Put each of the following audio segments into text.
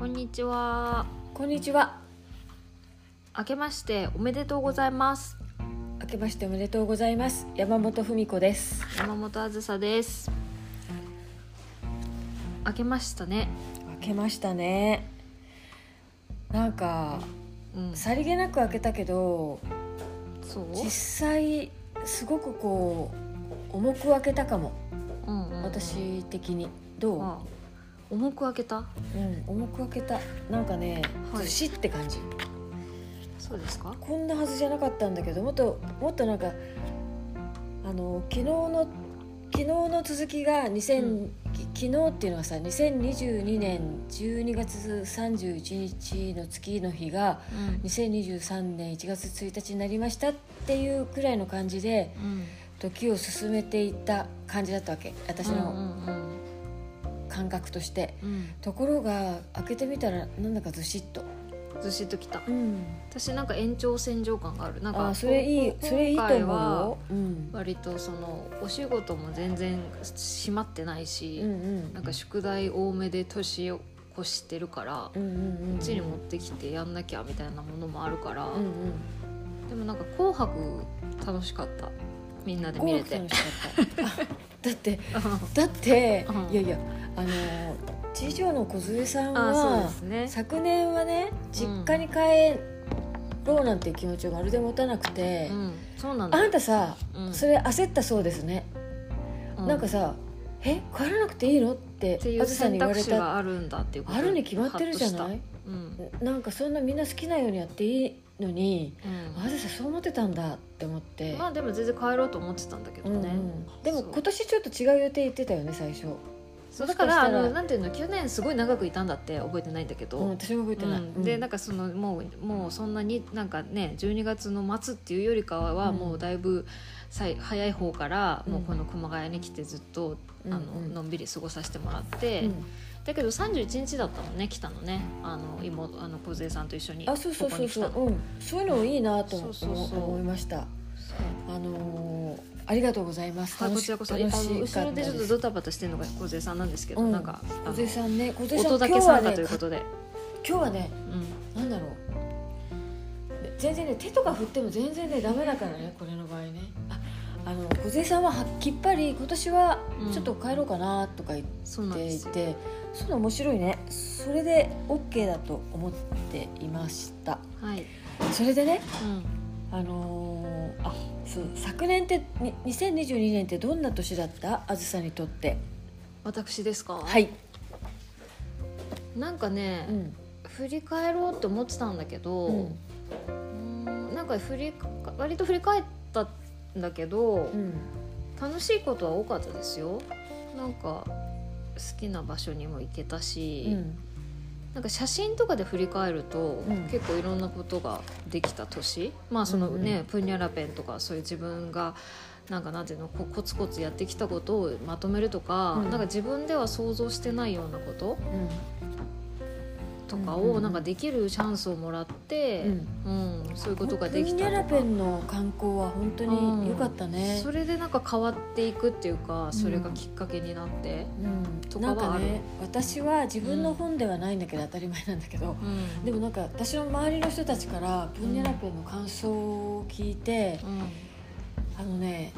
こんにちは。こんにちは。明けましておめでとうございます。明けましておめでとうございます。山本文子です。山本あずさです。明けましたね。明けましたね。なんかうん。さりげなく開けたけど、そう？実際すごくこう重く開けたかも。うんうんうん、私的にどう？あ重く開けた？うん、重く開けた。なんかね、はいずしって感じ。そうですか？こんなはずじゃなかったんだけど、もっともっとなんかあの昨日の昨日の続きが2000、うんき昨日っていうのはさ2022年12月31日の月の日がうん。2023年1月1日になりましたっていうくらいの感じでうん。時を進めていった感じだったわけ私うんのうん感覚として、うん。うん。ところが開けてみたらなんだかずしっと、ずしっときた。うん、私なんか延長線上感がある。なんか。あそれいいこそれいいと思う割とそのお仕事も全然閉まってないし、うんうんなんか宿題多めで年を越してるから、うんうんうんこっちに持ってきてやんなきゃみたいなものもあるから、うんうんでもなんか「紅白」楽しかったみんなで見れて。だってだってうん。いやいやあの次女の梢さんはすね。昨年はね実家に帰ろうなんていう気持ちをまるで持たなくてう、ん。そうなんだ。あよんたさうん。それ焦ったそうですね、うなんかさ「え帰らなくていいの?」ってあずさんに言われた。あるんだっていうことあるに決まってるじゃない？うん。なんかそんなみんな好きなようにやっていいのにうん。あずさそう思ってたんだ。って思って、まあでも全然帰ろうと思ってたんだけどね、うんうん。でも今年ちょっと違う予定言ってたよね最初、そう。だかららあのなんていうの去年すごい長くいたんだって覚えてないんだけど、うん、私も覚えてない、うん。でなんかそのもうもうそんなになんかね12月の末っていうよりかはうん。もうだいぶさい早い方からうん。もうこの熊谷に来てずっと、あのうんうん。のんびり過ごさせてもらって、うんだけど31日だったのね来たのね。あの妹あの梢さんと一緒にあそうそうそうそう。うん、そういうのもいいなとそうそうそう。思いました。あのーありがとうございます。はい、こちらこそ後ろでちょっとドタバタしてるのが梢さんなんですけど、うん。なんか小さんね。小さん音だけ参加ということで、今日はねうん。なんだろう。全然ね手とか振っても全然ねダメだからねこれの場合ね。ああの小さんははきっぱり今年はちょっと帰ろうかなとか言っていて、そういうの面白いね。それで OK だと思っていました。はい、それでねうん、あのーあそう昨年ってに2022年ってどんな年だった？あずさにとって。私ですか？はい、なんかね、うん。振り返ろうって思ってたんだけど、ううんなんか振り割と振り返ったんだけど、うん。楽しいことは多かったですよ。なんか好きな場所にも行けたし、うん。なんか写真とかで振り返ると、うん。結構いろんなことができた年。まあそのね、うん。プンニャラペンとかそういう自分がなんかなんていうのこコツコツやってきたことをまとめるとか、うん。なんか自分では想像してないようなこととかうんうんうん。をなんかできるチャンスをもらって、うん。そういうことができたとペンの観光は本当に良かったね、それでなんか変わっていくっていうかそれがきっかけになって、うん。とかはある。ね私は自分の本ではないんだけど、当たり前なんだけど。うん。でもなんか私の周りの人たちからプンニャラペンの感想を聞いて、あのね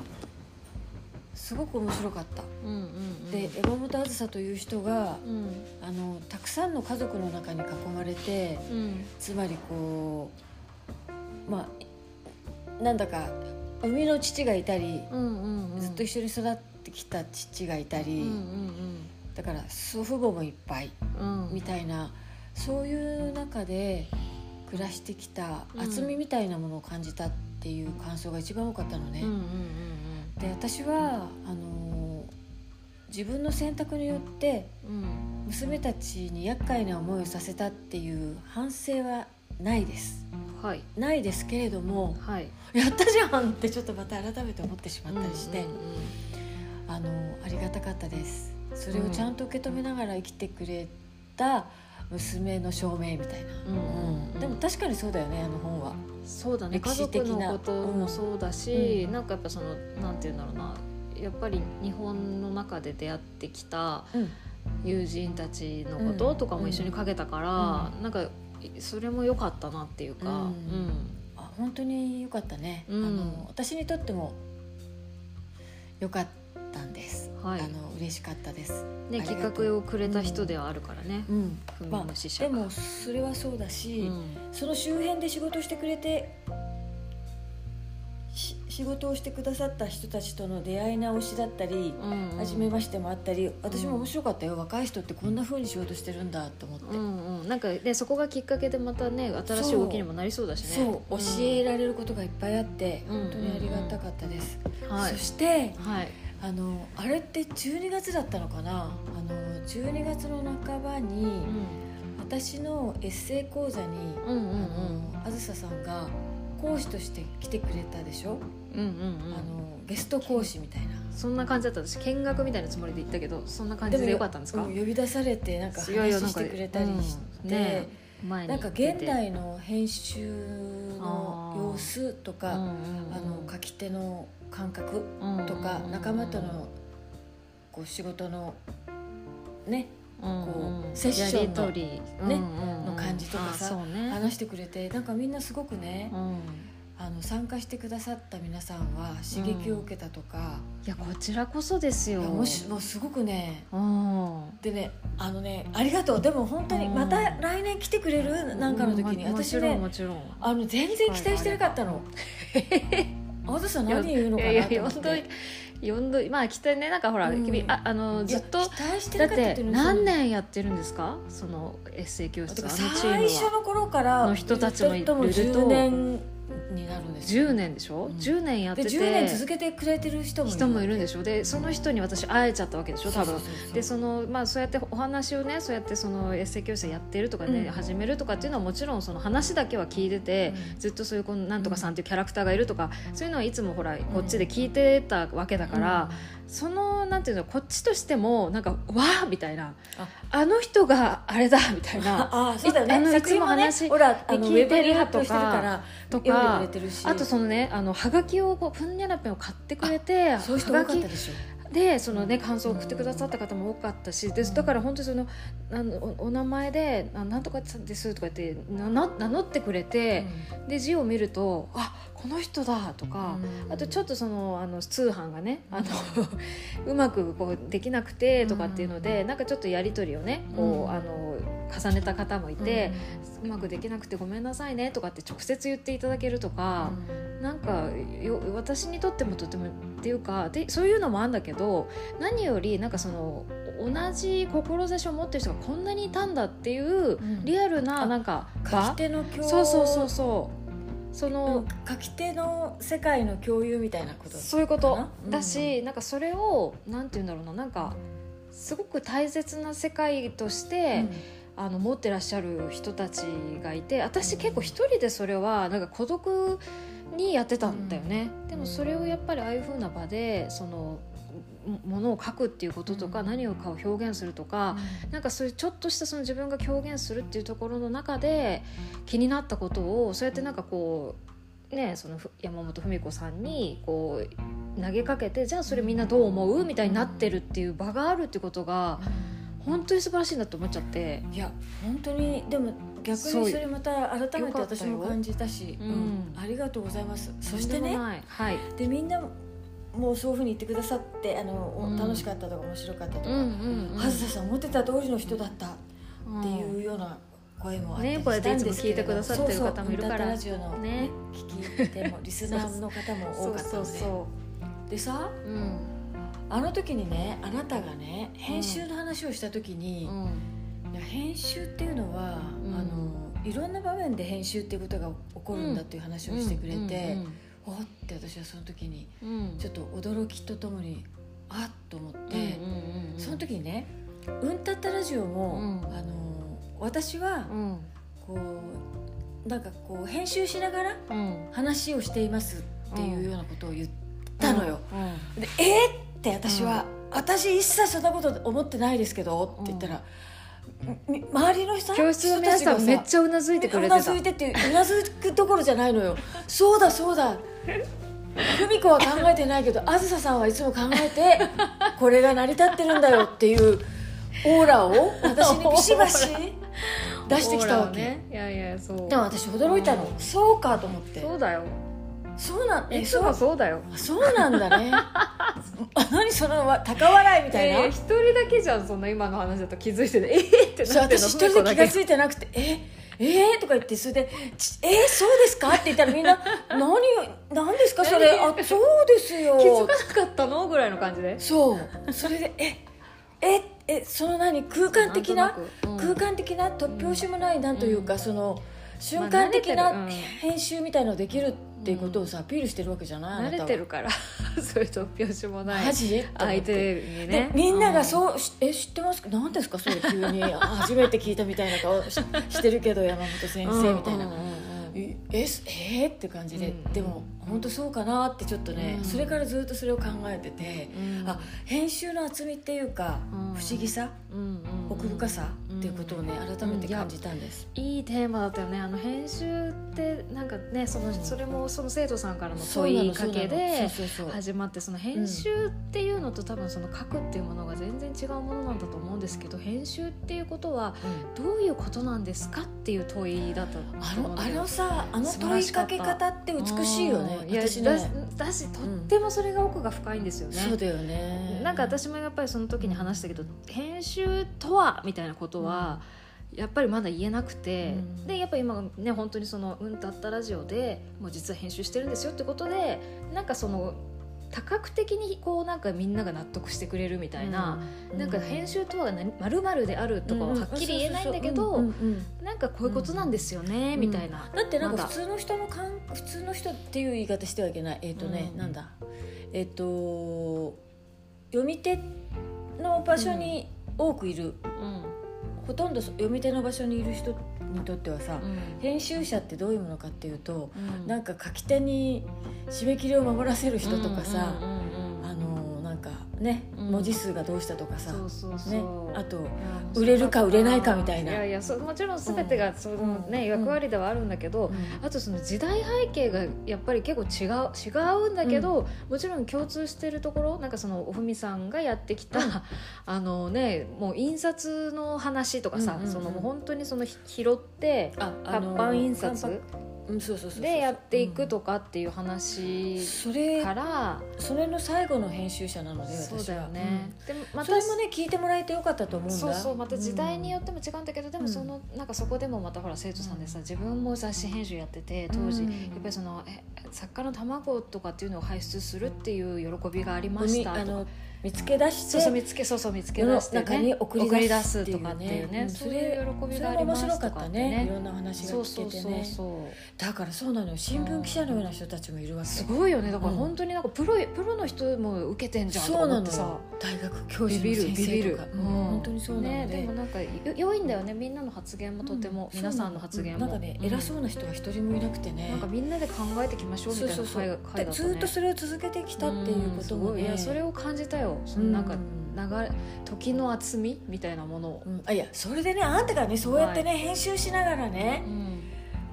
すごく面白かった、うんうんうん。で山本あずさという人がうん。あのたくさんの家族の中に囲まれてうん。つまりこうまあなんだか生みの父がいたり、うんうんうん。ずっと一緒に育ってきた父がいたり、うんうんだから祖父母もいっぱいうんうん。みたいなそういう中で暮らしてきたうん。厚みみたいなものを感じたっていう感想が一番多かったのね。うんうんうんで私はあの自分の選択によって娘たちに厄介な思いをさせたっていう反省はないです。はい。ないですけれどもはい。やったじゃんってちょっとまた改めて思ってしまったりして、あのありがたかったです。それをちゃんと受け止めながら生きてくれた娘の証明みたいな、うん。うん。でも確かにそうだよねあの本は。そうだね。歴家族史的な。のこともそうだし、うん。なんかやっぱそのなんて言うんだろうな。やっぱり日本の中で出会ってきたうん。友人たちのこととかも一緒に書けたから、なんかそれも良かったなっていうか、うん。うん。あ本当に良かったね、うん。あの私にとっても良かったはい。あの嬉しかったです、ね、企画をくれた人ではあるからね、うん。まあ、でもそれはそうだし、うん。その周辺で仕事してくれてし仕事をしてくださった人たちとの出会い直しだったり、うんうん。初めましてもあったり私も面白かったよ、若い人ってこんな風に仕事してるんだと思って、うんうん、なんかねそこがきっかけでまたね新しい動きにもなりそうだしね。そう、教えられることがいっぱいあって、うん。本当にありがたかったです、はい。そしてはいあのあれって12月だったのかな？あの12月の半ばに、うん。私のエッセイ講座に、うんうんうん。あずささんが講師として来てくれたでしょ、うんうんうん。あのゲスト講師みたいな。そんな感じだった。私見学みたいなつもりで行ったけどそんな感じでよかったんですか？うん呼び出されてなんか話してくれたりして、うんね前になんか現代の編集の様子とか、あの書き手の感覚うんとか、仲間とのこう仕事のねこうセッションのねの感じとかさ話してくれてなんかみんなすごくね、うん。あの参加してくださった皆さんは刺激を受けたとか、いやこちらこそですよ。もしもうすごくね。うん。でねあのねありがとう。でも本当にうん。また来年来てくれる？なんかの時に、私ねあの全然期待してなかったの。あずさ何言うのかなと思って。呼んどいまあきっとねなんかほら、うん。君ああのずっと期待してだって何年やってるんですか？そのエッセイ教室あのチら最初ームはの頃からの人たちもいると。も10年になるんですよ。10年でしょ、うん。10年やってでて10年続けてくれてる人もいる人もいるんでしょ？でその人に私会えちゃったわけでしょ？多分。でそのまあそうやってお話をねそうやってそのエッセイ教室やってるとかね、うん。始めるとかっていうのはもちろんその話だけは聞いてて、うん。ずっとそういうこのなんとかさんっていうキャラクターがいるとか、そういうのはいつもほらこっちで聞いてたわけだから、そのなんていうのこっちとしてもなんかわーみたいなあ。あの人があれだみたいな。ああそうだよね。いつも話ほらあのウ聞いてるェブに発表してるからと読んでかくれてるしあとそのねあのハガキをこうプンニャラペンを買ってくれてそういう人多かったでしょ。でそのね感想を送ってくださった方も多かったしでだから本当にそのあのおお名前で「あなんとかです」とか言ってなな名乗ってくれて、で字を見ると「あこの人だ」とか、あとちょっとそのあの通販がねあの うまくこうできなくてとかっていうので、なんかちょっとやり取りをねこう、うん。あの重ねた方もいて、うまくできなくてごめんなさいねとかって直接言っていただけるとか。なんかよ私にとってもとてもっていうかでそういうのもあるんだけど何よりなんかその同じ志を持ってる人がこんなにいたんだっていううん。リアルなあなんか書き場手の共そうそうそうそうその、うん。書き手の世界の共有みたいなことそういうこと。だし、なんかそれをなんて言うんだろうな。なんかすごく大切な世界として、あの持ってらっしゃる人たちがいて私結構一人でそれはなんか孤独にやってたんだよね、でもそれをやっぱりああいう風な場でそのもものを書くっていうこととか、うん。何をかを表現するとか、なんかそういうちょっとしたその自分が表現するっていうところの中で気になったことをそうやってなんかこうねそのふ山本文子さんにこう投げかけてじゃあそれみんなどう思うみたいになってるっていう場があるってことが本当に素晴らしいなと思っちゃって。いや本当にでも逆にそれまた改めて私も感じたし、うん。うん。ありがとうございます。そしてねはい。でみんなもうそういうふうに言ってくださってあの、うん。楽しかったとか面白かったとか、うんうんうん。はずささん思ってた通りの人だったってうんいうような声もあったりねしたんですけれどこうやっていつも聞いてくださってる方もいるから。ラジオの、ねね、聞き手もリスナーの方も多かったので。そうそでさううん。あの時にねあなたがね編集の話をした時に、うん。いや編集っていうのは、うん。あのいろんな場面で編集っていうことが起こるんだっていう話をしてくれて、おって私はその時にちょっと驚きとともにあっと思って、その時にね「うんたったラジオも」うん。あの私はうん。こうなんかこう編集しながらうん。話をしていますっていうようなことを言ったのよ。えーって私は、私一切そんなこと思ってないですけどって言ったら、み周りの人教室の皆さんめっちゃうなずいてくれてた。うなずいてってうなずくどころじゃないのよ。そうだそうだ久美子は考えてないけどあずささんはいつも考えてこれが成り立ってるんだよっていうオーラを私にビシバシ出してきたわけ、ね。いやいやそう。でも私驚いたの、うん。そうかと思って。そうだよ。そうなんえいつもそうだよ。そうなんだね。あ 何そのわ高笑いみたいな、えー一人だけじゃんそんな今の話だと気づいててえーってなって私一人で気が付いてなくて「ええー、とか言ってそれで「ちえー、そうですか?」って言ったらみんな「何何ですか？それ。あそうですよ」気づかなかったの？ぐらいの感じで。そう。それで「えええその何空間的なうん。空間的な突拍子もないなんというか、その瞬間的な編集みたいのできるっていうことをさアピールしてるわけじゃない慣れてるから。そういう突拍子もない。マジ相手にでね。みんながうそう、しえ知ってます？か何ですか？それ急に。あ初めて聞いたみたいな顔ししてるけど山本先生みたいな、うんうんうんうんええーって感じで、うん。でも本当そうかなってちょっとね、うん。それからずっとそれを考えてて、うん。あ編集の厚みっていうか、うん。不思議さ？うんうんうん。奥深さ？っていうことをね改めて感じたんです、いいテーマだったよね。あの編集ってなんかねそのうん。それもその生徒さんからの問いかけで始まってその編集っていうのと多分その書くっていうものが全然違うものなんだと思うんですけど編集っていうことはうん。どういうことなんですかっていう問いだったあのあのさあの問いかけ方って美しいよねうんいや私だね。だしとってもそれが奥が深いんですよね、そうだよね。なんか私もやっぱりその時に話したけど編集とはみたいなことは、やっぱりまだ言えなくて、うん。でやっぱり今ね本当にその「うんたったラジオで」もう実は編集してるんですよってことでなんかその多角的にこうなんかみんなが納得してくれるみたいな、うなんか編集とはまるまるであるとかははっきり言えないんだけうんどなんかこういうことなんですよね、うんみたいな。だってなんか普通の人の感普通の人っていう言い方してはいけない。えっ、とね、うんなんだ？えっ、と読み手の場所に多くいる、うん。ほとんど読み手の場所にいる人にとってはさ、うん。編集者ってどういうものかっていうと、うん。なんか書き手に締め切りを守らせる人とかさ、あのなんかね、うん文字数がどうしたとかさ、ね、あと売れるか売れないかみたいな。いやいやそもちろん全てがその、ねうん。役割ではあるんだけど、うん。あとその時代背景がやっぱり結構違う違うんだけど、もちろん共通してるところなんかそのおふみさんがやってきた、うん。あのねもう印刷の話とかさ、そのもう本当にそのひ拾ってあ活版印刷？活版うん、そうそうそうそうでやっていくとかっていう話それから、それの最後の編集者なのでそうだよ私はね、でもうんまたそれもね聞いてもらえてよかったと思うんだ。そうそうまた時代によっても違うんだけど、でもうん。そのなんかそこでもまたほら生徒さんでさ自分も雑誌編集やってて当時、うん。やっぱりそのえ作家の卵とかっていうのを輩出するっていう喜びがありまみしたとか見つけ出してそうそう見つけそうそう見つけ出して、世の中に送り出すとかっていうね、うんそういう喜びがありますとかってたね。ねいろんな話がそうそうそう聞けてねそう。だからそうなのよ。新聞記者のような人たちもいるわけすごいよね。だからうん。本当になんかプロプロの人も受けてんじゃんとかそうなの思ってさよ。大学教授の先生とか。本当にそうなね。のででもなんかよ良いんだよね。みんなの発言もとても、う皆さんの発言も、なんかね偉そうな人が一人もいなくてね。なんかみんなで考えていきましょうみたいなそうそうそう。会会だったね。ずっとそれを続けてきたっていうこともね。やそれを感じたよそのなんか流れ時の厚みみたいなものを、うん。あいやそれでねあんたがねそうやってね、編集しながらね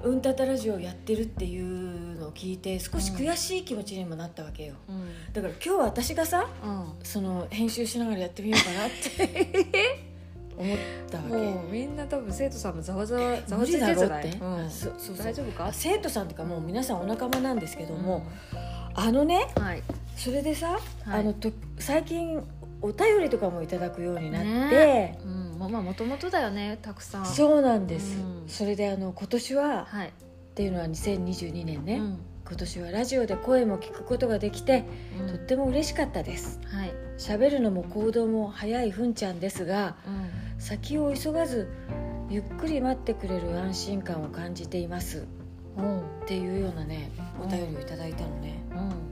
う、ん。うん。たたラジオをやってるっていうのを聞いて少し悔しい気持ちにもなったわけようん。だから今日は私がさうその編集しながらやってみようかなって思ったわん、けもうみん。な多分生徒さん。もざわざわざわついてるん。じゃないうって、うん。あそうそう大丈夫かあ生徒さん。とかもう皆さん。お仲間なん。ですけども、うあのねんはい。それでさ、はい。あのと最近お便りとかもいただくようになって、ね。うん。まあまあもともとだよねたくさん。そうなんです、うん。それであの今年ははい。っていうのは2022年ね、うん。今年はラジオで声も聞くことができて、うん。とっても嬉しかったです。はい。喋るのも行動も早いふんちゃんですがうん。先を急がずゆっくり待ってくれる安心感を感じています。うん。っていうようなねお便りをいただいたのね、うん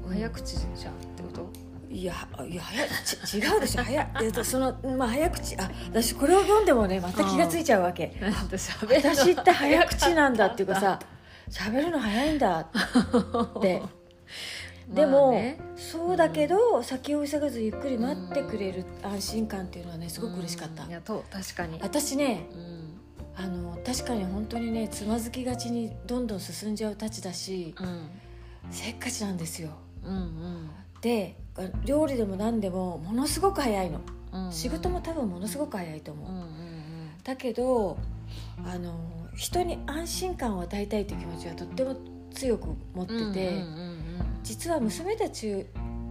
早口じゃんってこと？いやいや早ち違うでしょ。早いえっとそのまあ早口。あ私これを読んでもねまた気がついちゃうわけ。私って早口なんだっていうかさ喋るの早いんだって。でも、まあね。そうだけど先を急がずゆっくり待ってくれる安心感っていうのはねすごく嬉しかった。うん。いやと確かに。私ねうん。あの確かに本当にねつまずきがちにどんどん進んじゃうたちだしうん。せっかちなんですようんうん。で料理でも何でもものすごく早いの。うん仕事も多分ものすごく早いと思う、うんうんだけどあの人に安心感を与えたいという気持ちはとっても強く持ってて、うんうんうん実は娘たち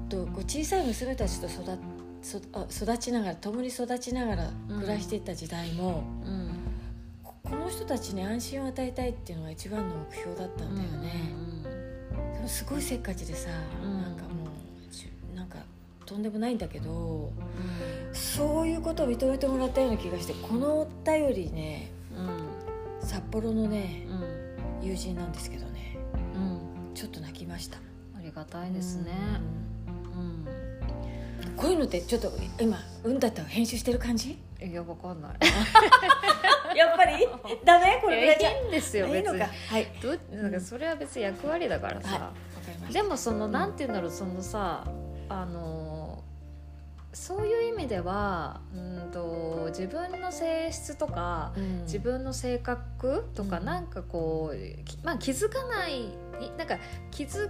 とこう小さい娘たちと育っそあ育ちながら共に育ちながら暮らしていった時代も、うん。うんここの人たちに安心を与えたいっていうのが一番の目標だったんだよね、でもすごいせっかちでさ、うん。なんかもうじなんかとんでもないんだけどうん。そういうことを認めてもらったような気がしてこのお便りねうん。札幌のねうん。友人なんですけどねうん。ちょっと泣きました。ありがたいですね。こういうのってちょっと今うんだったら編集してる感じ？いやわかんない やっぱり？ダメ？こいれぐらいいいんですよ別に。はい。どなんかそれは別に役割だからはい。さ、わかりました。でもそのなんて言うんだろうそのさあのそういう意味ではうんと自分の性質とかうん。自分の性格とかうん。なんかこう、きまあ、気づかないなんか気づ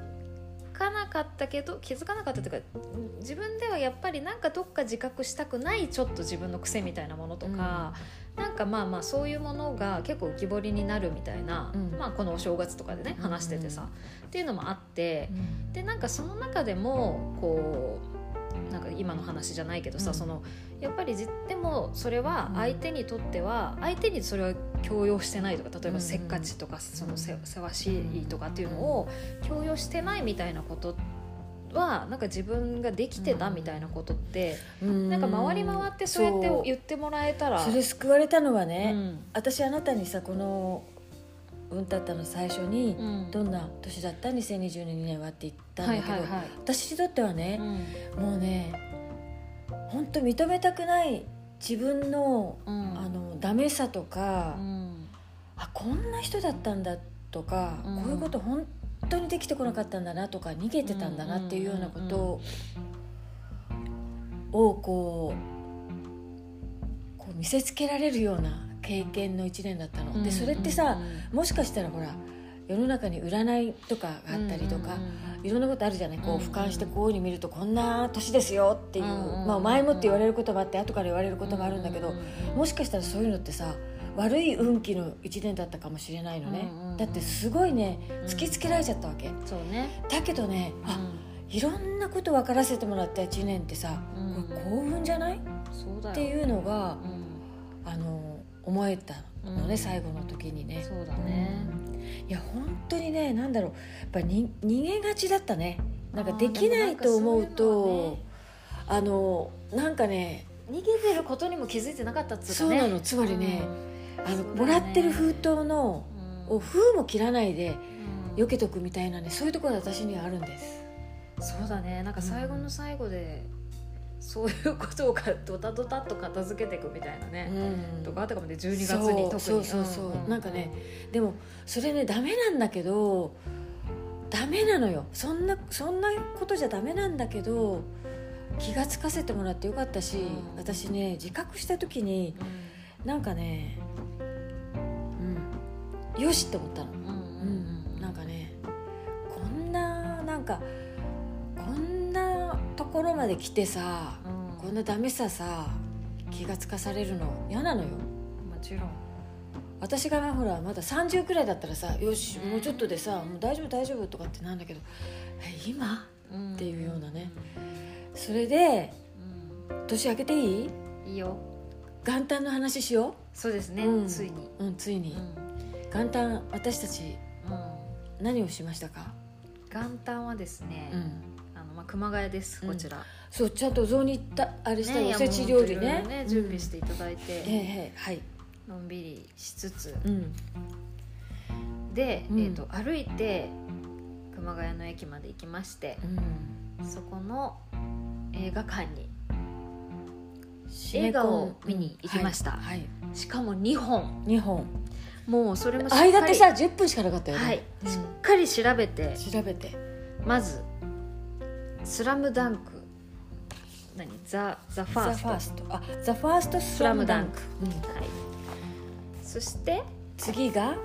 かなかったけど気づかなかったというか自分ではやっぱりなんかどっか自覚したくないちょっと自分の癖みたいなものとか、なんかまあまあそういうものが結構浮き彫りになるみたいな、うん。まあ、このお正月とかでね話しててさ、うんっていうのもあってうん。でなんかその中でもこうなんか今の話じゃないけどさ、うん。そのやっぱりじでもそれは相手にとっては相手にそれは強要してないとか例えばせっかちとかそのせせわしいとかっていうのを強要してないみたいなことはなんか自分ができてたみたいなことって、うん。なんか回り回ってそうやって言ってもらえたら。それ救われたのはうね、ん。私あなたにさこの「うんたった」の最初に、うん。どんな年だった？2022年はって言ったんだけど、はいはいはい。私にとってはねう、ん。もうね本当認めたくない自分の,、うん。あのダメさとか、うん。あこんな人だったんだとか、うん。こういうこと本当にできてこなかったんだなとか逃げてたんだなっていうようなことをこうこう見せつけられるような経験の1年だったの。でそれってさ、もしかしたらほら世の中に占いとかがあったりとか、いろんなことあるじゃない？こう俯瞰してこういうふうに見るとこんな年ですよっていう、うんまあ、前もって言われることもあって後から言われることもあるんだけど、もしかしたらそういうのってさ悪い運気の1年だったかもしれないのね、だってすごいね突きつけられちゃったわけ、そうね。だけどねあいろんなこと分からせてもらった1年ってさ、うん。これ幸運じゃない？っそうだよ。ていうのがうん。あの思えたのね、うん。最後の時にね。そうだね。いや本当にねなんだろう。やっぱに逃げがちだったね。なんかできないと思うとあのなんかね逃げてることにも気づいてなかったっつうかね。そうなのつまりね、あのもらってる封筒のうん。を封も切らないでうん。避けとくみたいなねそういうところが私にはあるんです。そうだね。なんか最後の最後でそういうことをかドタドタっと片付けていくみたいなね、うん。とかあったかもね。12月に特に。そうそうそう。そう、んなんかねでもそれねダメなんだけどダメなのよ。そんなそんなことじゃダメなんだけど気がつかせてもらってよかったし、うん。私ね自覚した時になんかねうんよしって思ったの、うんうんうん、なんかねこんななんかこんなところまで来てさうん。こんなダメささ気がつかされるの嫌なのよ。もちろん。私がほらまだ30くらいだったらさよしもうちょっとでさもう大丈夫大丈夫とかってなんだけどえ今？っていうようなね。それで年明けていい？うんいいよ。元旦の話しよそうですね、うん。ついに、ううんついに。うん元旦私たちうん何をしましたか？元旦はですね、うん。あのまあ、熊谷ですこちら、そうちゃんとお雑煮行ったあれしたねよおせち料理ね。ろね準備していただいて、ええええはい。のんびりしつつ。うん。で、うん。えー、と歩いて熊谷の駅まで行きましてうん。そこの映画館に映画を見に行きました。しかも2本。はい、2本もうそれも間ってさ10分しかなかったよね。はい、うん。しっかり調べて。調べて。まず「スラムダンク。何？ザ・ザ・ファースト。あザ・ファーストスラムダンク、うん。はい、そして次が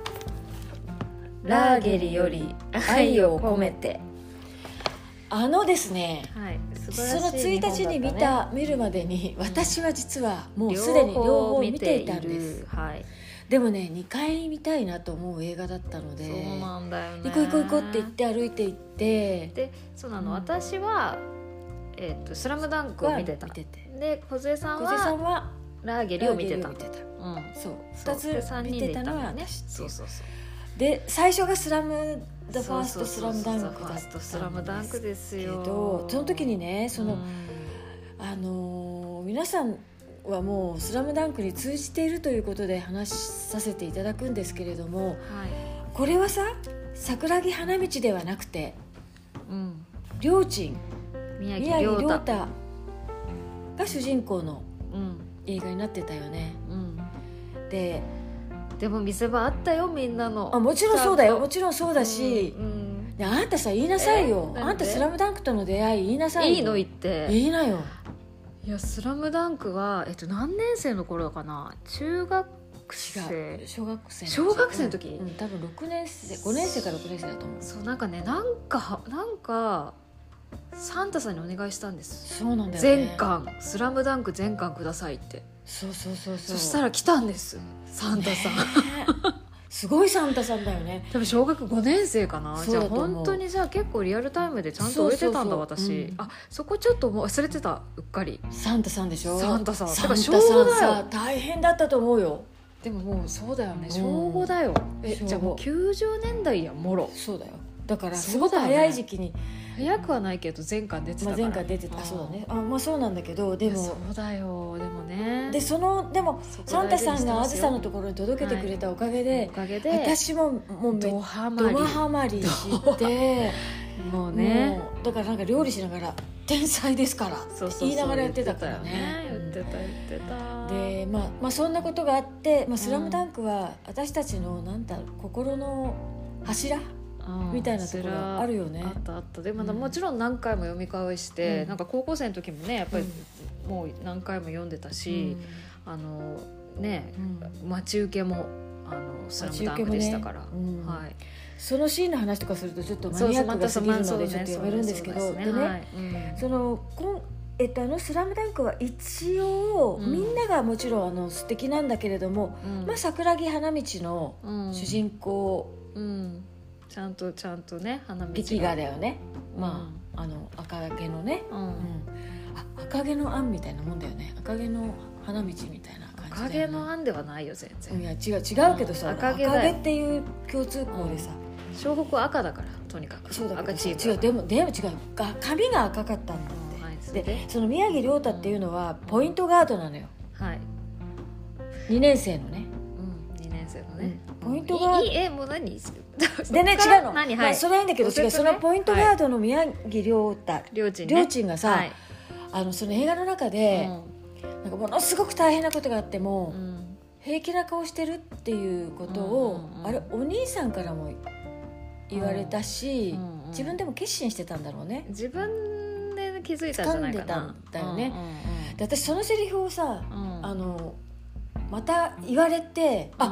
「ラーゲリより愛を込めて」あのですねはい。素その1日に見たた見るまでにうん私は実はもねうすでに両方見ていたんです。はいでもね2回見たいなと思う映画だったので。そうなんだよね。行こう行こう行こうって言って歩いて行って。でそうなの、うん。私は「えっとスラムダンクを見てた。見てて。で梢さん小さんははラーゲリを見てた。見てた。うん。そう。そう。2つ見てたのはねそうそうそうで最初が「スラムザファーストスラムダンクだったんでダンクですすけよどその時にねその、うん。あのー皆さんはもう「スラムダンクに通じているということで話しさせていただくんですけれどもはい。これはさ桜木花道ではなくてうん。両親宮宮城亮太太。が主人公のうん。映画になってたよね。うん。ででも見せ場あったよみんなの。あもちろんそうだよ。もちちろんそうだし、うんうん。ねあんたさ言いなさいよ。えあんた「なんでスラムダンクとの出会い言いなさいよ。いいの言って。言いなよいや「スラムダンクは、えっと、何年生の頃かな？中学生。小学生小学生の時？うん、多分6年生5年生か6年生だと思う。そうなんかねなんかなんかサンタさんにお願いしたんです。そうなんだよね。全巻「スラムダンク全巻くださいって。そうそうそうそそうしたら来たんです。サンタさん、ね。えすごいサンタさんだよね。多分小学5年生かな。じゃあ本当にじゃあ結構リアルタイムでちゃんと終えてたんだ私、うん。あそこちょっと忘れてたうっかり。サンタさんでしょ？サンタさん。サンタさん。さ大変だったと思うよ。でももうそうだよね。うん。小5だよ。えじゃあもう90年代やもろ。そうだよ。だからすごく早い時期に、早くはないけど前巻出てたまあ、前回出てた。あん。そうだね。あまあそうなんだけどででも。もそうだよ。でもね。でそのでもサンタさんがあずさのところに届けてくれたおかげでお、かげで私ももうめドハマドり。マハマりして。もうね。だからなんか料理しながら「天才ですから」って言いながらやってたからね。言ってた言ってた。うんでまあ、まあそんなことがあって「まあ、スラムダンクは私たちのなんだろう心の柱うんみたいなところあるよね。あったあった。でも、うん。もちろん何回も読み返して、うん。なんか高校生の時もねやっぱりもう何回も読んでたうしん、あのねうん。待ち受けも「あのスラムダンクでしたから、ね。うん。はい、そのシーンの話とかするとちょっとマニアックが過ぎるのでちょっとやめるんですけど。でねそのこん。えっと、あの「スラムダンクは一応、うん。みんながもちろんあの素敵なんだけれども、うん。まあ、桜木花道のうん。主人公うん、ちゃんとちゃんんとね花道劇画だよね、まああの赤毛のね、うん、うん、あ赤毛のアンみたいなもんだよね。赤毛の花道みたいな感じ赤毛の案ではないよ全然、いや違う違うけどさ、うん。赤毛赤毛っていう共通項でさ、湘北は赤だからとにかく。そうだ赤チーム。違うでもでも違う。が髪が赤かったんだって、うんはいで？でその宮城亮太っていうのはポイントガードなのよ。はい、2年生のね。うん、2年生のね、うん。ポイントがいいいいえもう何？でね違うの、何？まあ、はい。それはいいんだけど違うそのポイントガードの宮城亮太。りょうちんがさ、はい。あのその映画の中で、なんかものすごく大変なことがあっても、平気な顔してるっていうことを、あれお兄さんからも言われたし、自分でも決心してたんだろうね。自分で気づいたんじゃないかな。でたんだよね。私そのセリフをさ、あのまた言われてあ、う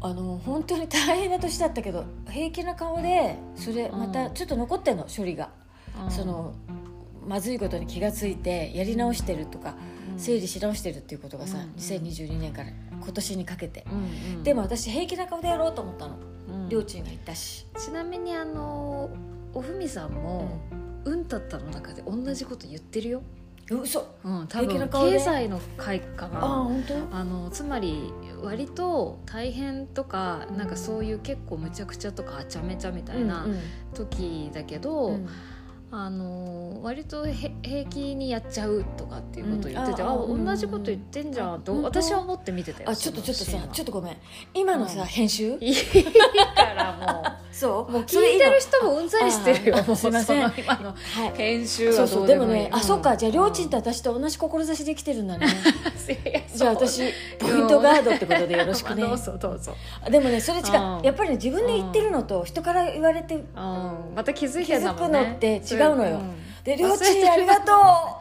あの本当に大変な年だったけど平気な顔でそれまたちょっと残ってんの処理が、ん。そのまずいことに気が付いてやり直してるとか、うん。整理し直してるっていうことがさ、うん。2022年から今年にかけて、でも私平気な顔でやろうと思ったの。うん。りょうちんが言ったし、ちなみにあのおふみさんも「うん。たった」の中で同じこと言ってるよ、うん、嘘。うん、多分経済の開花ああが本当？あのつまり割と大変とかなんかそういう結構むちゃくちゃとかはちゃめちゃみたいなうん。時だけど、うんあの割とへ平気にやっちゃうとかっていうことを言ってて、あうんああうん同じこと言ってんじゃんと私は思って見てたよあちょっとちょっとさちょっっとごめん。今のさ、うん編集？いいからそう。もう。もう聞いてる人もうんざりしてるよすいません。今のはい。編集はそうそうどうでもね、あ、そっか。じゃありょうちんとと私と同じ志できてるんだね。じじゃあ私ポイントガードってことでよろしくね。どうぞどうぞ、でもねそれ違う。やっぱりね自分で言ってるのと人から言われてうん、また気づいてんだもんね。気づくのって違うのよ。ん。でりょうちんありがと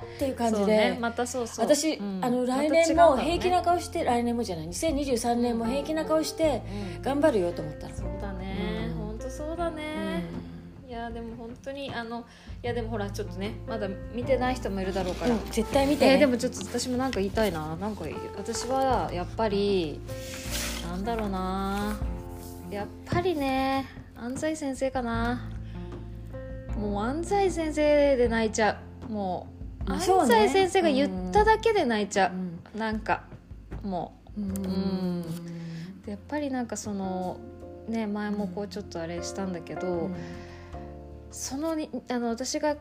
うっていう感じで、ね。またそうそう。私、うん。あの来年も平気な顔して、来年もじゃない。2023年も平気な顔してうん。頑張るよと思ったの、そうだね。うん。本当そうだね、いややでも本当にあのいやでもほらちょっとねまだ見てない人もいるだろうから、うん絶対見て、ね。えーでもちょっと私もなんか言いたいな。なんか私はやっぱりなんだろうな。やっぱりね安西先生かなもう安西先生で泣いちゃう。もう安西先生が言っただけで泣いちゃう。ん。う、なんかもう。ん。ん。うやっぱりなんかそのね前もこうちょっとあれしたんだけど、うん。そのにあの私があ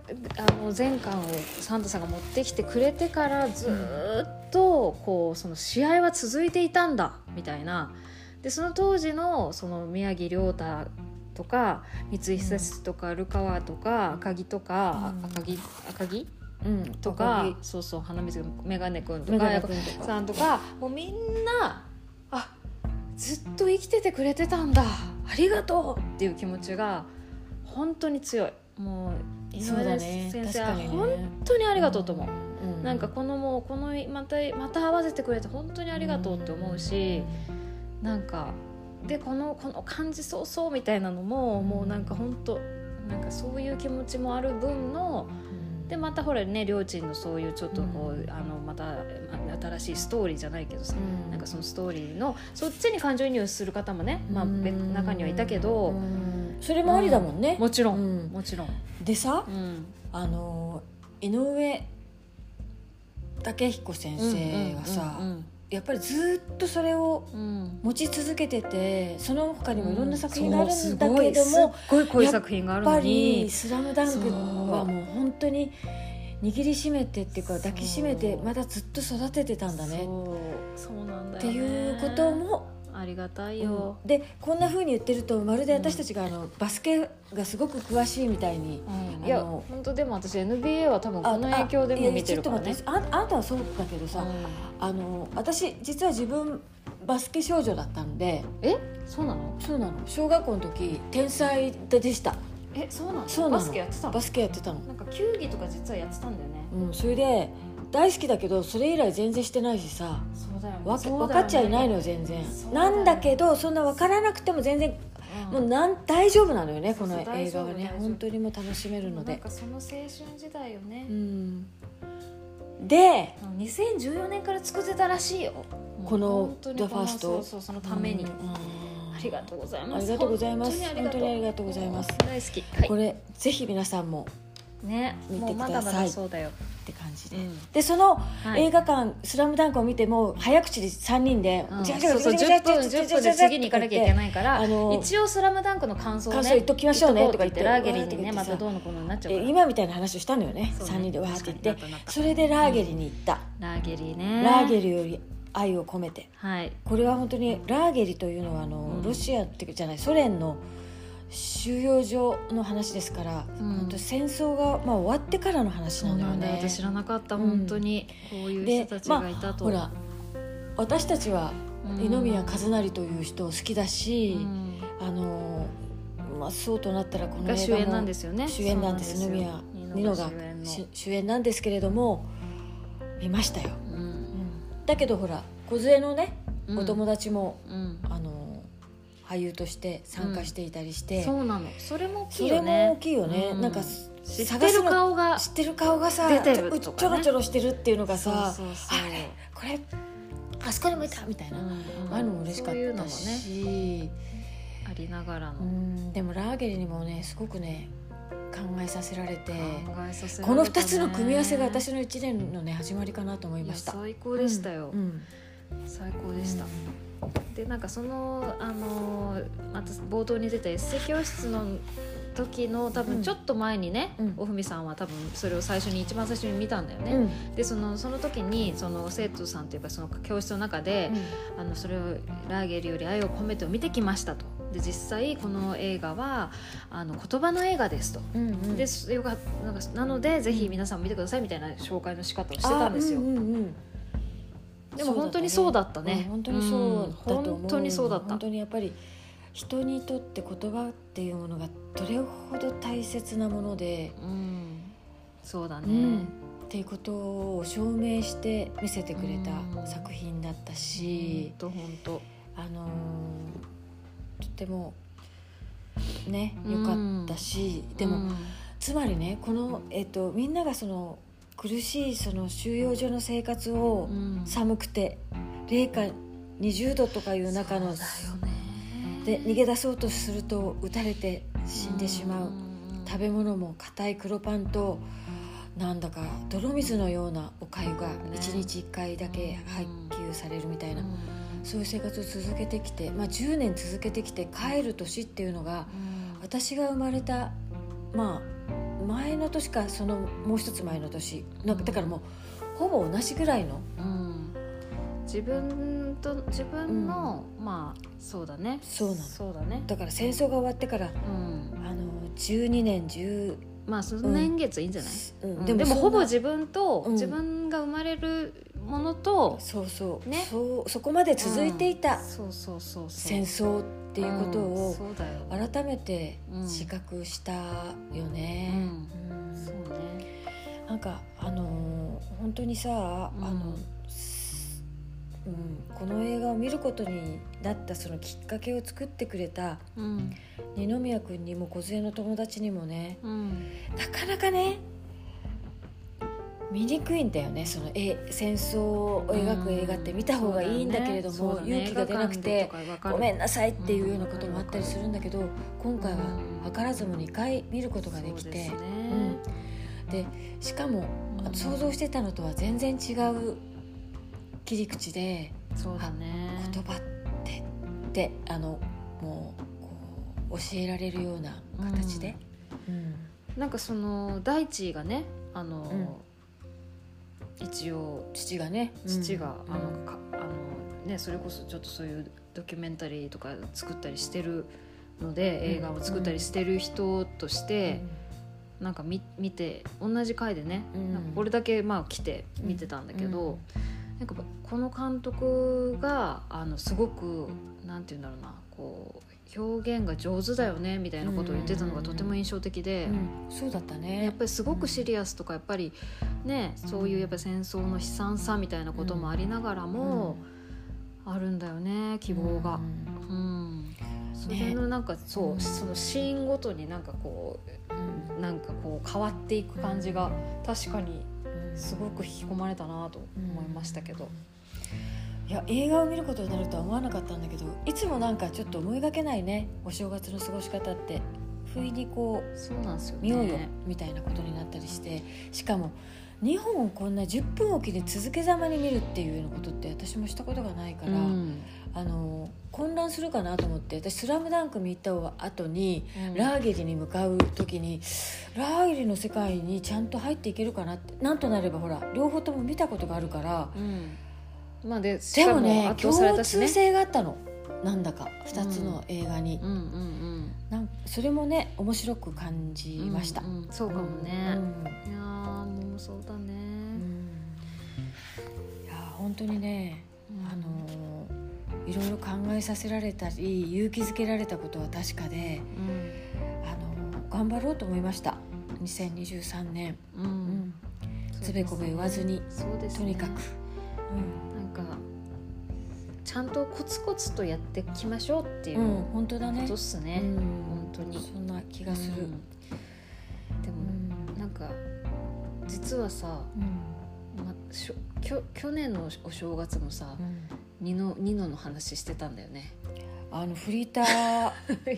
の前巻をサンタさんが持ってきてくれてからずーっとこうその試合は続いていたんだみたいな。でその当時のその宮城亮太とか三井久志とかルカワとか赤木とか、うん。赤木赤木うん。とかそうそう花水メガネ君とかさんとかもうみんなあずっと生きててくれてたんだ。ありがとうっていう気持ちが本当に強い。もう井上ね先生は本当にありがとうと思う、うん。なんかこのもうこのまたまた会わせてくれて本当にありがとうって思うし、なんかでこのこの感じそうそうみたいなのももうなんか本当なんかそういう気持ちもある分のうん。でまたほらねりょーちんのそういうちょっとこう、うん。あのまたあ新しいストーリーじゃないけどさ、うん。なんかそのストーリーのそっちに感情移入する方もね、まあ、中にはいたけど、うん。それもありだもんね、もちろん、うん。もちろん、でさうん、あの井上武彦先生はさ、うんやっぱりずっとそれを持ち続けててその他にもいろんな作品うんがあるんだけども、そうすごいすっごい作品があやっぱるのにり「スラムダンクはもう本当に握りしめてっていうか抱きしめてまだずっと育ててたんだね。そう。そうなんだよ、ね、っていうことも、ありがたいうん。よ、でこんな風に言ってるとまるで私たちがあのバスケがすごく詳しいみたいに。いやあの本当でも私 NBA は多分この影響でも見てるからね。ああなたはそうだけどさ、あの私実は自分バスケ少女だったんでえ？そうなの？そうなの。小学校の時天才でした。えそうなの？そうなの。バスケやってたの？バスケやってたの。なんか球技とか実はやってたんだよね。うん、それで大好きだけどそれ以来全然してないしさ。そうだよわそうだよね。分かっちゃいないのよ全然。なんだけどそんな分からなくても全然うん。もうなん大丈夫なのよねこの映画はね。本当にもう楽しめるのなんでかその青春時代よね。う、ん。で2014年から作ってたらしいよ。このもう本当に The この First そうそうそのために、うん。ありがとうございます。ありがとうございます。本当に本当にありがとうございます。大好き。はい。これぜひ皆さんもね。見てもうまだまくださいだそうだよ、って感じで、うん。でそのはい。映画館「スラムダンクを見ても早口で3人でうんそうそう10分10分で次に行かなきゃいけないからあの一応「スラムダンクの感想をね感想言っときましょうねとか言ってラーゲリにねまたどうのこうのになっちゃうか今みたいな話をしたのよねね3人でわーって言ってそれでラーゲリに行った、ラーゲリねラーゲリより愛を込めてはいこれは本当にラーゲリというのはあの、うんロシアってじゃないソ連の収容所の話ですから、うん。本当戦争が、まあ、終わってからの話なんだよね。よ。私知らなかったうん本当に。こういうで人たちまがいたと、あほら私たちはうん。二宮和也という人を好きだし、うん。あのまあ、そうとなったらこの映画もが主演なんですよね。主演なんです。二宮ニノが主演なんですけれども見ましたよ、うん。だけどほら梢のねうん。お友達も、うん。あの俳優として参加していたりして、そうなの。それも大きそれいよね。も大きいよね、うん。なんか知ってる顔が知ってる顔がさ出てるとかね。ちょろちょろしてるっていうのがさそうそうそう。あれこれあそこにもいたみたいな、うんうんああいうのも嬉しかったし、ありながらの。うん。でもラーゲリにもねすごくね考えさせられて、考えさせられたね。この2つの組み合わせが私の1年のね始まりかなと思いました。最高でしたよ、うん最高でした、でなんかそのあのまた冒頭に出たエッセイ教室の時の多うん。分ちょっと前にね、うん。おふみさんは多分それを最初に一番最初に見たんだよね、うん。でそのその時にその生徒さんというかその教室の中で、あのそれをラーゲリより愛を込めてを見てきましたと。で実際この映画はあの言葉の映画ですと。うんうん。ですよかなんかなのでぜひ皆さんも見てくださいみたいな紹介の仕方をしてたんですよ、あうんうんうんでも本当にそうだったね。うん本当にそうだと思う、うん本当にそうだった。本当にやっぱり人にとって言葉っていうものがどれほど大切なもので、うん。そうだね、うん。っていうことを証明して見せてくれうん。た作品だったし、本当本当あのーとてもねよかったし、でも、つまりねこの、えっと、みんながその苦しいその収容所の生活を寒くて零下20度とかいう中ので逃げ出そうとすると撃たれて死んでしまう。食べ物も硬い黒パンとなんだか泥水のようなおかゆが1日1回だけ配給されるみたいな。そういう生活を続けてきて、まあ、10年続けてきて帰る年っていうのが私が生まれたまあ前の年かそのもう一つ前の年なんかだからもうほぼ同じぐらいの。自分と自分の、うん、まあそうだね。そうなの。そうだね。だから戦争が終わってから、うん、あの12年10まあその年月いいんじゃない、うん。でもほぼ自分と、自分が生まれるものとそうそうね？そうそこまで続いていた、そうそうそう戦争っていうことを改めて自覚したよね、そうね。なんかあの本当にさあの、うん、この映画を見ることになったそのきっかけを作ってくれた、うん、二宮君にも梢の友達にもね、うん、なかなかね見にくいんだよねそのえ戦争を描く映画って見た方がいいんだけれども、ねね、勇気が出なくてごめんなさいっていうようなこともあったりするんだけど今回は図らずも2回見ることができて、ね、うん、でしかも想像してたのとは全然違う切り口でそうだね。言葉ってってあのもうこう教えられるような形で、うん、なんかその大地がねあの、うん、一応父がね父が、うん、あのかあのねそれこそちょっとそういうドキュメンタリーとか作ったりしてるので、映画を作ったりしてる人として、なんか見見て同じ回でね、なんかこれだけまあ来て見てたんだけど、なんかこの監督があのすごくなんて言うんだろうなこう表現が上手だよねみたいなことを言ってたのがとても印象的で、うん、そうだったね。やっぱりすごくシリアスとかやっぱりねそういうやっぱ戦争の悲惨さみたいなこともありながらも、あるんだよね希望が。うん、それのなんかそう、そのシーンごとになんかこう、なんかこう変わっていく感じが確かにすごく引き込まれたなと思いましたけど。いや映画を見ることになるとは思わなかったんだけどいつもなんかちょっと思いがけないねお正月の過ごし方って不意にこうそうなんすよ、ね、見ようよみたいなことになったりしてしかも2本こんな10分おきで続けざまに見るっていうようなことって私もしたことがないから、うん、あの混乱するかなと思って私「スラムダンク見た後に、うん、ラーゲリに向かう時にラーゲリの世界にちゃんと入っていけるかなってなんとなればほら両方とも見たことがあるから、うん、まあででもね共通性があったの。なんだか2つの映画に。うんうんうん。なんそれもね面白く感じました、うんうん、そうかもね、うん、いやもうそうだね、うん、いや本当にね、あのいろいろ考えさせられたり勇気づけられたことは確かで、あの頑張ろうと思いました。2023年、うん。つべこべ言わずに。ね、とにかく、うん、なんかちゃんとコツコツとやっていきましょうっていう、うん、本当だね。ことっすね、うん、本当に。そんな気がする、うん、でも、なんか実はさ、ま、しょきょ去年のお正月もさ、ニノニノの話してたんだよね。あのフリーター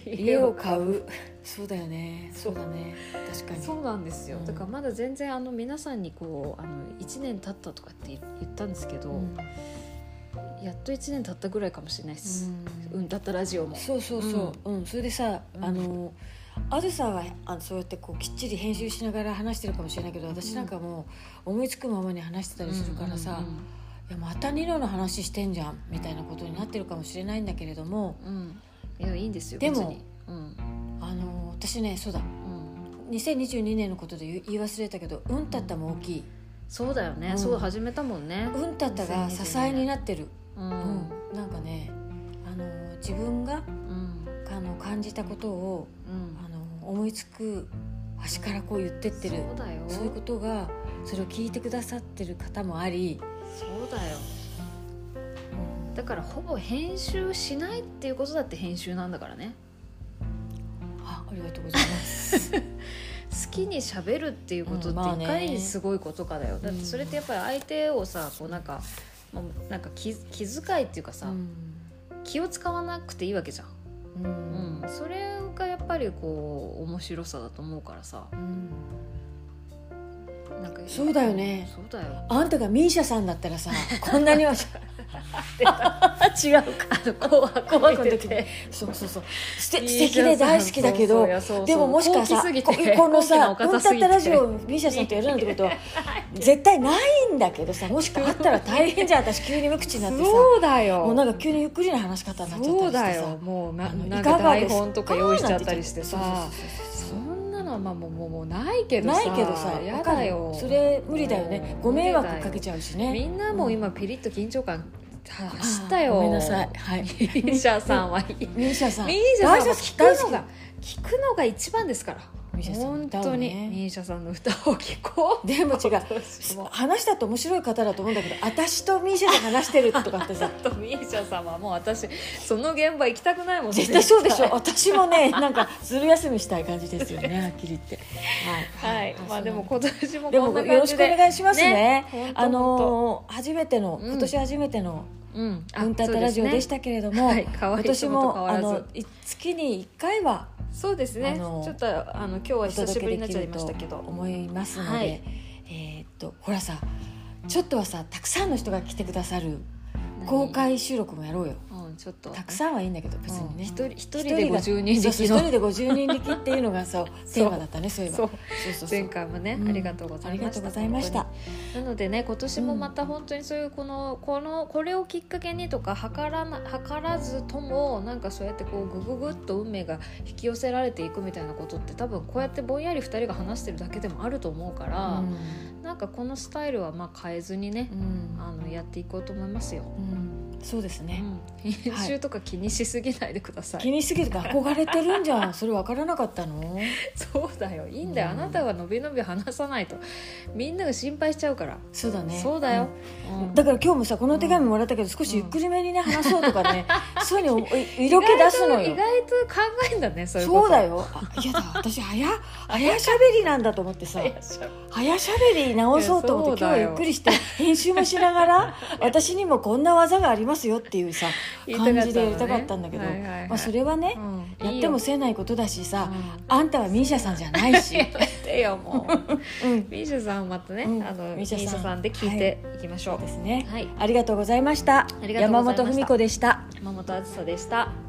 家を買う。そうだよね。そうだね。確かに。そうなんですよ、だからまだ全然あの皆さんにこうあの1年経ったとかって言ったんですけど、やっと1年経ったぐらいかもしれないです、うん、だったラジオも。そうそうそう、うん。それでさ、あのあずさはあのそうやってこうきっちり編集しながら話してるかもしれないけど私なんかもう思いつくままに話してたりするからさ、いやまたニノの話してんじゃんみたいなことになってるかもしれないんだけれども、うん、いやいいんですよでも、うん、あの私ねそうだ、うん、2022年のことで言い忘れたけど「うんたった」も大きい、そうだよね、うん、そう始めたもんね。うんたったが支えになってる、うん、なんかねあの自分が、あの感じたことを、あの思いつく端からこう言ってってる。そういうことがそれを聞いてくださってる方もありだよ、だからほぼ編集しないっていうことだって編集なんだからね。ありがとうございます。好きにしゃべるっていうことってうんまあね。いかにすごいことかだよ、だってそれってやっぱり相手をさこうなんかなんか気気遣いっていうかさ、うん。気を使わなくていいわけじゃん、うん。うん、それがやっぱりこう面白さだと思うからさ。うんなんかそうだよね。そうだよ。あんたがミーシャさんだったらさ こんなには違うか。紅白紅白のそうそうそう。素敵素敵で大好きだけどでももしかさここのさ「高貴なおうんたったラジオ」ミーシャさんとやるなんてことは 絶対ないんだけどさもしかあったら大変じゃん私急に無口になってさ。そうだよ。もうなんか急にゆっくりな話し方になっちゃったりしてさ。よ。もうなあのなんかいかがです台本とか用意しちゃった。りしてさのはまあもうもうもうないけどさ。ないけどさやだよ。それ無理だよね。ご迷惑かけゃちゃうしみねんなもう今ピリッと緊張感は走ったよ。ごめんなさい。はい。ミーシャさんはいい。ミーシャさん。ミーシャさんは聞くのが聞くのが一番ですから本歌当にをね。ミーシャさんの歌を聞こう。でも違う。話したと面白い方だと思うんだけど私とミーシャで話してるとかってさとミーシャさんはもう私その現場行きたくないもん絶対そうでしょ。私もねなんかずる休みしたい感じですよね はっきり言って。はい、はい。まあでも今年もでこんなもよろしくお願いしますね。ね。あのー初めてのうん。今年初めてのうん「うんたったラジオ」でしたけれども、はい。今年もあのい月に1回はそうですね。ちょっとあの今日はお久しぶりになっちゃいましたけど。思いますので、はい。えーっとほらさちょっとはさたくさんの人が来てくださる公開収録もやろうよ。うんちょっとたくさんはいいんだけど別にね。一人一人でが50人力の。一人で50人力っていうのがそうテーマだったねそう。いえば。そうそう前回もね、うん。ありがとうございました。ありがとうございました。本当に。なのでね今年もまた本当にそういうこのこのこれをきっかけにとか図ららずともなんかそうやってこうグググっと運命が引き寄せられていくみたいなことって多分こうやってぼんやり2人が話してるだけでもあると思うから、なんかこのスタイルはまあ変えずにねう、ん。あのやっていこうと思いますよ。うんそうですね、うん。編集とか気にしすぎないでください、気にしすぎて憧れてるんじゃん。それ分からなかったの？そうだよ。いいんだよ、うん。あなたはのびのび話さないと。みんなが心配しちゃうから、そうだね。そうだよ、うん。うん。だから今日もさこの手紙もらったけど少しゆっくりめにね話そうとかね そういうの色気出すのよ。意外と意外と考えんだねそうそうだよ。あいやだ私早早しゃべりなんだと思ってさ。早しゃべり直そうと思って今日はゆっくりして編集もしながら私にもこんな技がありますよっていうさ感じでやりたかったんだけど、まあ、それはね、うん。やってもせないことだしさ、うん。あんたはミーシャさんじゃないし、てよもう。うん、ミーシャさんまたね、うん。あのミーシャさん。で聞いていきましょそう。うですね、はい。ありがとうございました。ありがとうございました。山本文子でした。山本あずさでした